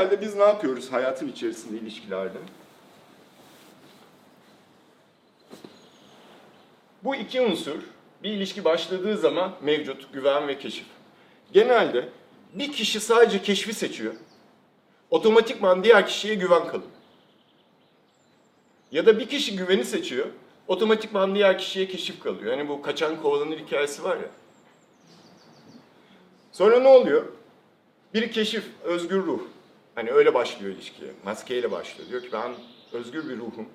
genelde biz ne yapıyoruz hayatın içerisinde ilişkilerde? Bu iki unsur bir ilişki başladığı zaman mevcut güven ve keşif. Genelde bir kişi sadece keşfi seçiyor. Otomatikman diğer kişiye güven kalıyor. Ya da bir kişi güveni seçiyor. Otomatikman diğer kişiye keşif kalıyor. Yani bu kaçan kovalanır hikayesi var ya. Sonra ne oluyor? Bir keşif, özgür ruh. Hani öyle başlıyor ilişkiye. Maskeyle başlıyor. Diyor ki ben özgür bir ruhum.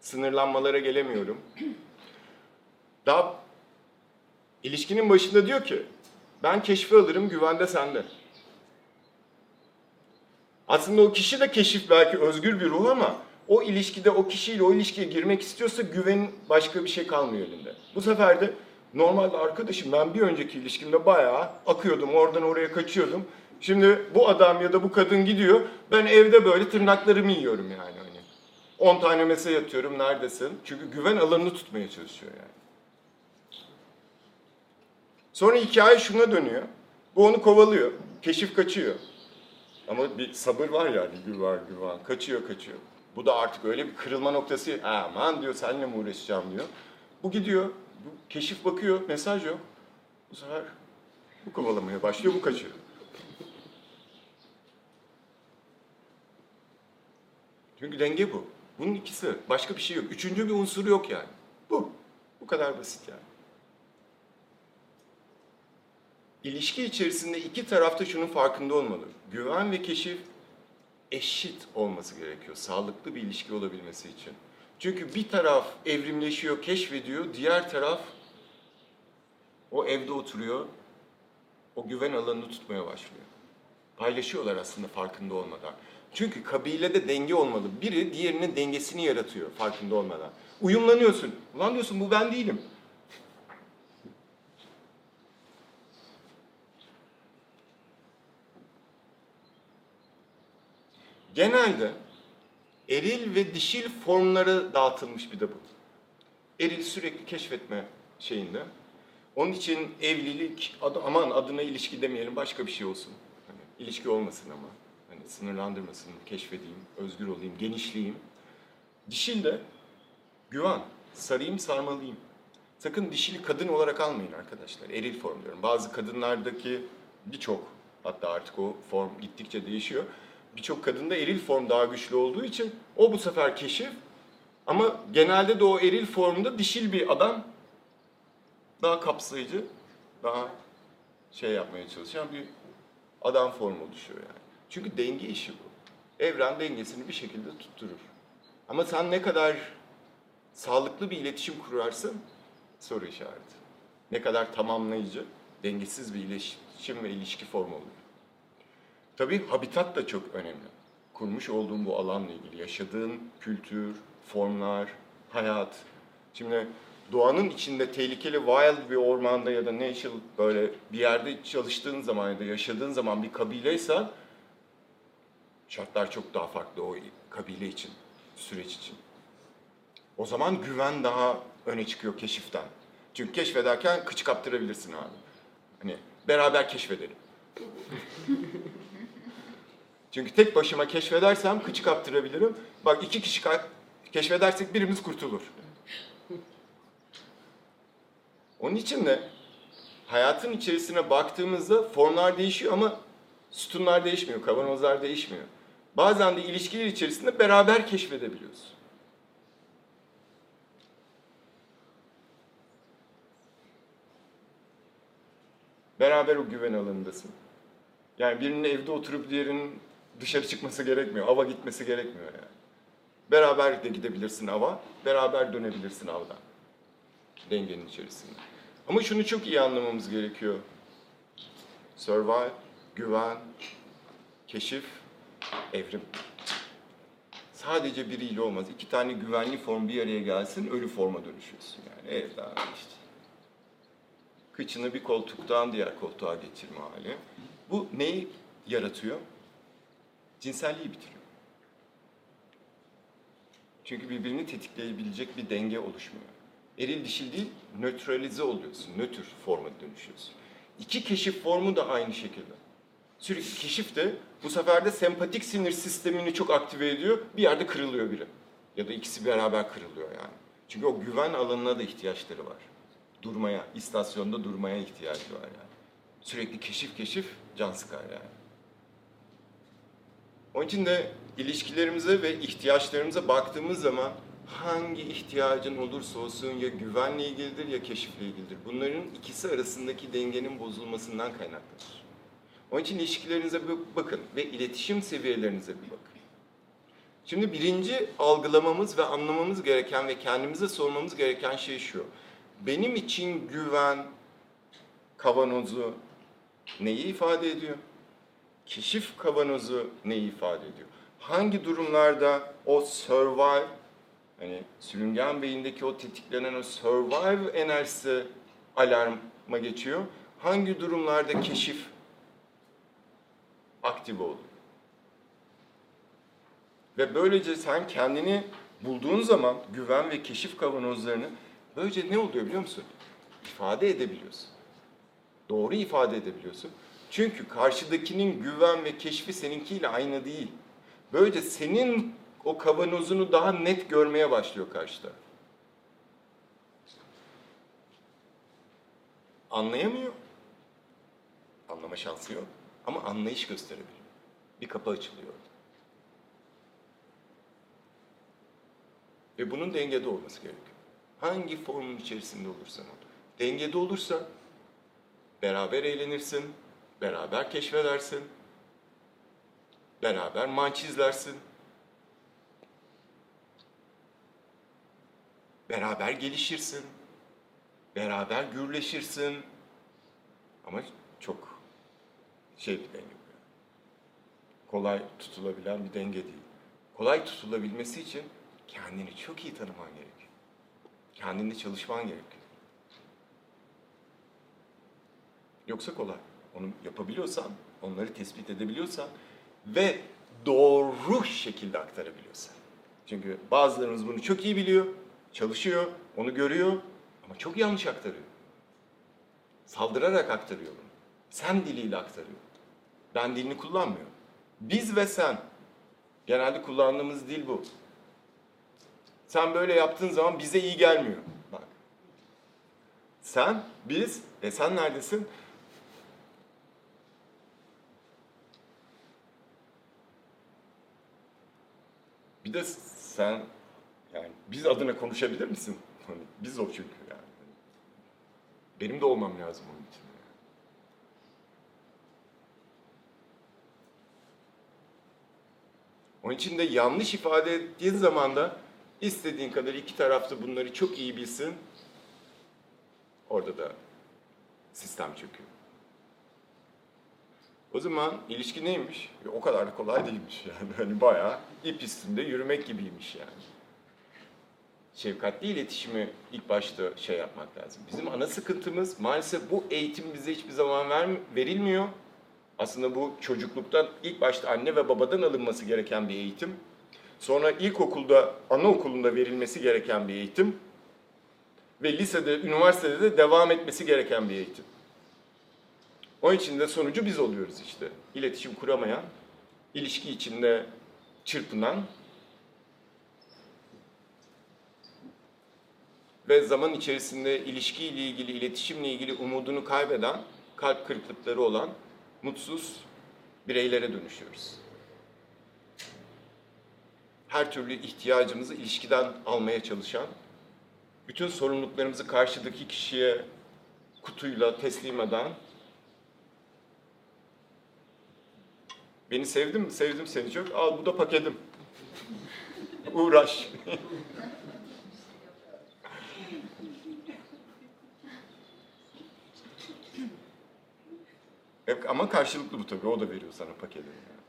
Sınırlanmalara gelemiyorum. Daha ilişkinin başında diyor ki ben keşfi alırım, güvende sende. Aslında o kişi de keşif belki özgür bir ruh ama o ilişkide o kişiyle o ilişkiye girmek istiyorsa güven başka bir şey kalmıyor elinde. Bu sefer de normalde arkadaşım ben bir önceki ilişkimde bayağı akıyordum oradan oraya kaçıyordum. Şimdi bu adam ya da bu kadın gidiyor ben evde böyle tırnaklarımı yiyorum yani hani. 10 tane mesaj atıyorum neredesin? Çünkü güven alanını tutmaya çalışıyor yani. Sonra hikaye şuna dönüyor. Bu onu kovalıyor. Keşif kaçıyor. Ama bir sabır var yani güven güven. Kaçıyor kaçıyor. Bu da artık öyle bir kırılma noktası. Aman diyor seninle mi uğraşacağım diyor. Bu gidiyor. Bu keşif bakıyor. Mesaj yok. Bu sefer bu kovalamaya başlıyor. Bu kaçıyor. Çünkü denge bu. Bunun ikisi. Başka bir şey yok. Üçüncü bir unsuru yok yani. Bu. Bu kadar basit yani. İlişki içerisinde iki tarafta şunun farkında olmalı. Güven ve keşif eşit olması gerekiyor. Sağlıklı bir ilişki olabilmesi için. Çünkü bir taraf evrimleşiyor, keşfediyor, diğer taraf o evde oturuyor, o güven alanını tutmaya başlıyor. Paylaşıyorlar aslında farkında olmadan. Çünkü kabilede denge olmalı. Biri diğerinin dengesini yaratıyor farkında olmadan. Uyumlanıyorsun. Ulan diyorsun bu ben değilim. Genelde eril ve dişil formlara dağıtılmış bir de bu. Eril sürekli keşfetme şeyinde. Onun için evlilik, adı, aman adına ilişki demeyelim başka bir şey olsun. Hani ilişki olmasın ama. Sınırlandırmasın, keşfedeyim, özgür olayım, genişleyeyim. Dişil de güven, sarayım, sarmalıyım. Sakın dişili kadın olarak almayın arkadaşlar. Eril form diyorum. Bazı kadınlardaki birçok hatta artık o form gittikçe değişiyor. Birçok kadında eril form daha güçlü olduğu için o bu sefer keşif. Ama genelde de o eril formda dişil bir adam daha kapsayıcı, daha şey yapmaya çalışan bir adam formu oluşuyor yani. Çünkü denge işi bu. Evren dengesini bir şekilde tutturur. Ama sen ne kadar sağlıklı bir iletişim kurarsın soru işareti. Ne kadar tamamlayıcı, dengesiz bir iletişim ve ilişki formu olur. Tabii habitat da çok önemli. Kurmuş olduğun bu alanla ilgili yaşadığın kültür, formlar, hayat. Şimdi doğanın içinde tehlikeli wild bir ormanda ya da natural böyle bir yerde çalıştığın zaman ya da yaşadığın zaman bir kabileysen şartlar çok daha farklı o kabile için, süreç için. O zaman güven daha öne çıkıyor keşiften. Çünkü keşfederken kıç kaptırabilirsin abi. Hani beraber keşfedelim. Çünkü tek başıma keşfedersem kıç kaptırabilirim. Bak iki kişi keşfedersek birimiz kurtulur. Onun için de hayatın içerisine baktığımızda formlar değişiyor ama sütunlar değişmiyor, kavanozlar değişmiyor. Bazen de ilişkiler içerisinde beraber keşfedebiliyoruz. Beraber o güven alanındasın. Yani birinin evde oturup diğerinin dışarı çıkması gerekmiyor. Ava gitmesi gerekmiyor yani. Beraber de gidebilirsin ava, beraber dönebilirsin avdan. Dengenin içerisinde. Ama şunu çok iyi anlamamız gerekiyor. Survive, güven, keşif, evrim. Sadece biriyle olmaz. İki tane güvenli form bir araya gelsin, ölü forma dönüşüyorsun yani. Evden işte. Kıçını bir koltuktan diğer koltuğa geçirme hali. Bu neyi yaratıyor? Cinselliği bitiriyor. Çünkü birbirini tetikleyebilecek bir denge oluşmuyor. Eril dişil değil, nötralize oluyorsun. Nötr forma dönüşüyorsun. İki keşif formu da aynı şekilde. Sürekli keşif de bu sefer de sempatik sinir sistemini çok aktive ediyor. Bir yerde kırılıyor biri. Ya da ikisi beraber kırılıyor yani. Çünkü o güven alanına da ihtiyaçları var. Durmaya, istasyonda durmaya ihtiyacı var yani. Sürekli keşif keşif can sıkar yani. Onun için de ilişkilerimize ve ihtiyaçlarımıza baktığımız zaman hangi ihtiyacın olursa olsun ya güvenle ilgilidir ya keşifle ilgilidir. Bunların ikisi arasındaki dengenin bozulmasından kaynaklanır. Onun için ilişkilerinize bir bakın ve iletişim seviyelerinize bir bakın. Şimdi birinci algılamamız ve anlamamız gereken ve kendimize sormamız gereken şey şu. Benim için güven kavanozu neyi ifade ediyor? Keşif kavanozu neyi ifade ediyor? Hangi durumlarda o survive, hani sürüngen beyindeki o tetiklenen o survive enerjisi alarma geçiyor? Hangi durumlarda keşif aktive oluyor? Ve böylece sen kendini bulduğun zaman güven ve keşif kavanozlarını böylece ne oluyor biliyor musun? İfade edebiliyorsun. Doğru ifade edebiliyorsun. Çünkü karşıdakinin güven ve keşfi seninkiyle aynı değil. Böylece senin o kavanozunu daha net görmeye başlıyor karşı taraf. Anlayamıyor. Anlama şansı yok. Ama anlayış gösterebiliyor. Bir kapı açılıyor. Ve bunun dengede olması gerekiyor. Hangi formun içerisinde olursan ol. Dengede olursa beraber eğlenirsin, beraber keşfedersin, beraber maç izlersin, beraber gelişirsin, beraber gürleşirsin. Ama çok şey bir denge bu. Kolay tutulabilen bir denge değil. Kolay tutulabilmesi için kendini çok iyi tanıman gerekiyor. Kendinde çalışman gerekiyor. Yoksa kolay. Onu yapabiliyorsan, onları tespit edebiliyorsan ve doğru şekilde aktarabiliyorsan. Çünkü bazılarımız bunu çok iyi biliyor, çalışıyor, onu görüyor ama çok yanlış aktarıyor. Saldırarak aktarıyor bunu. Sen diliyle aktarıyor. Ben dilini kullanmıyorum. Biz ve sen. Genelde kullandığımız dil bu. Sen böyle yaptığın zaman bize iyi gelmiyor. Bak. Sen, biz, e sen neredesin? Bir de sen, yani biz adına konuşabilir misin? Hani biz o çünkü yani. Benim de olmam lazım onun için. Onun için de yanlış ifade ettiğin zaman da istediğin kadar iki tarafta bunları çok iyi bilsin. Orada da sistem çöküyor. O zaman ilişki neymiş? Ya, o kadar da kolay değilmiş yani. Hani bayağı ip üstünde yürümek gibiymiş yani. Şefkatli iletişimi ilk başta şey yapmak lazım. Bizim ana sıkıntımız maalesef bu eğitim bize hiçbir zaman ver, verilmiyor. Aslında bu çocukluktan ilk başta anne ve babadan alınması gereken bir eğitim. Sonra ilkokulda, anaokulunda verilmesi gereken bir eğitim. Ve lisede, üniversitede de devam etmesi gereken bir eğitim. Onun için de sonucu biz oluyoruz işte. İletişim kuramayan, ilişki içinde çırpınan ve zaman içerisinde ilişkiyle ilgili, iletişimle ilgili umudunu kaybeden, kalp kırıklıkları olan mutsuz bireylere dönüşüyoruz. Her türlü ihtiyacımızı ilişkiden almaya çalışan, bütün sorumluluklarımızı karşıdaki kişiye kutuyla teslim eden, beni sevdin mi? Sevdim seni çok. Al bu da paketim. Uğraş. ama karşılıklı bu tabii. O da veriyor sana paketini. Yani.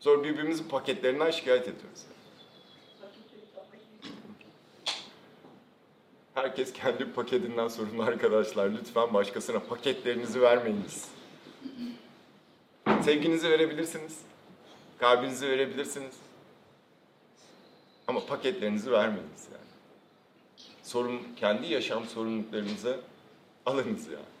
Sonra birbirimizin paketlerinden şikayet ediyoruz. Herkes kendi paketinden sorumlu arkadaşlar. Lütfen başkasına paketlerinizi vermeyiniz. Sevginizi verebilirsiniz. Kalbinizi verebilirsiniz. Ama paketlerinizi vermeyiniz yani. Sorun, kendi yaşam sorumluluklarınızı alınız yani.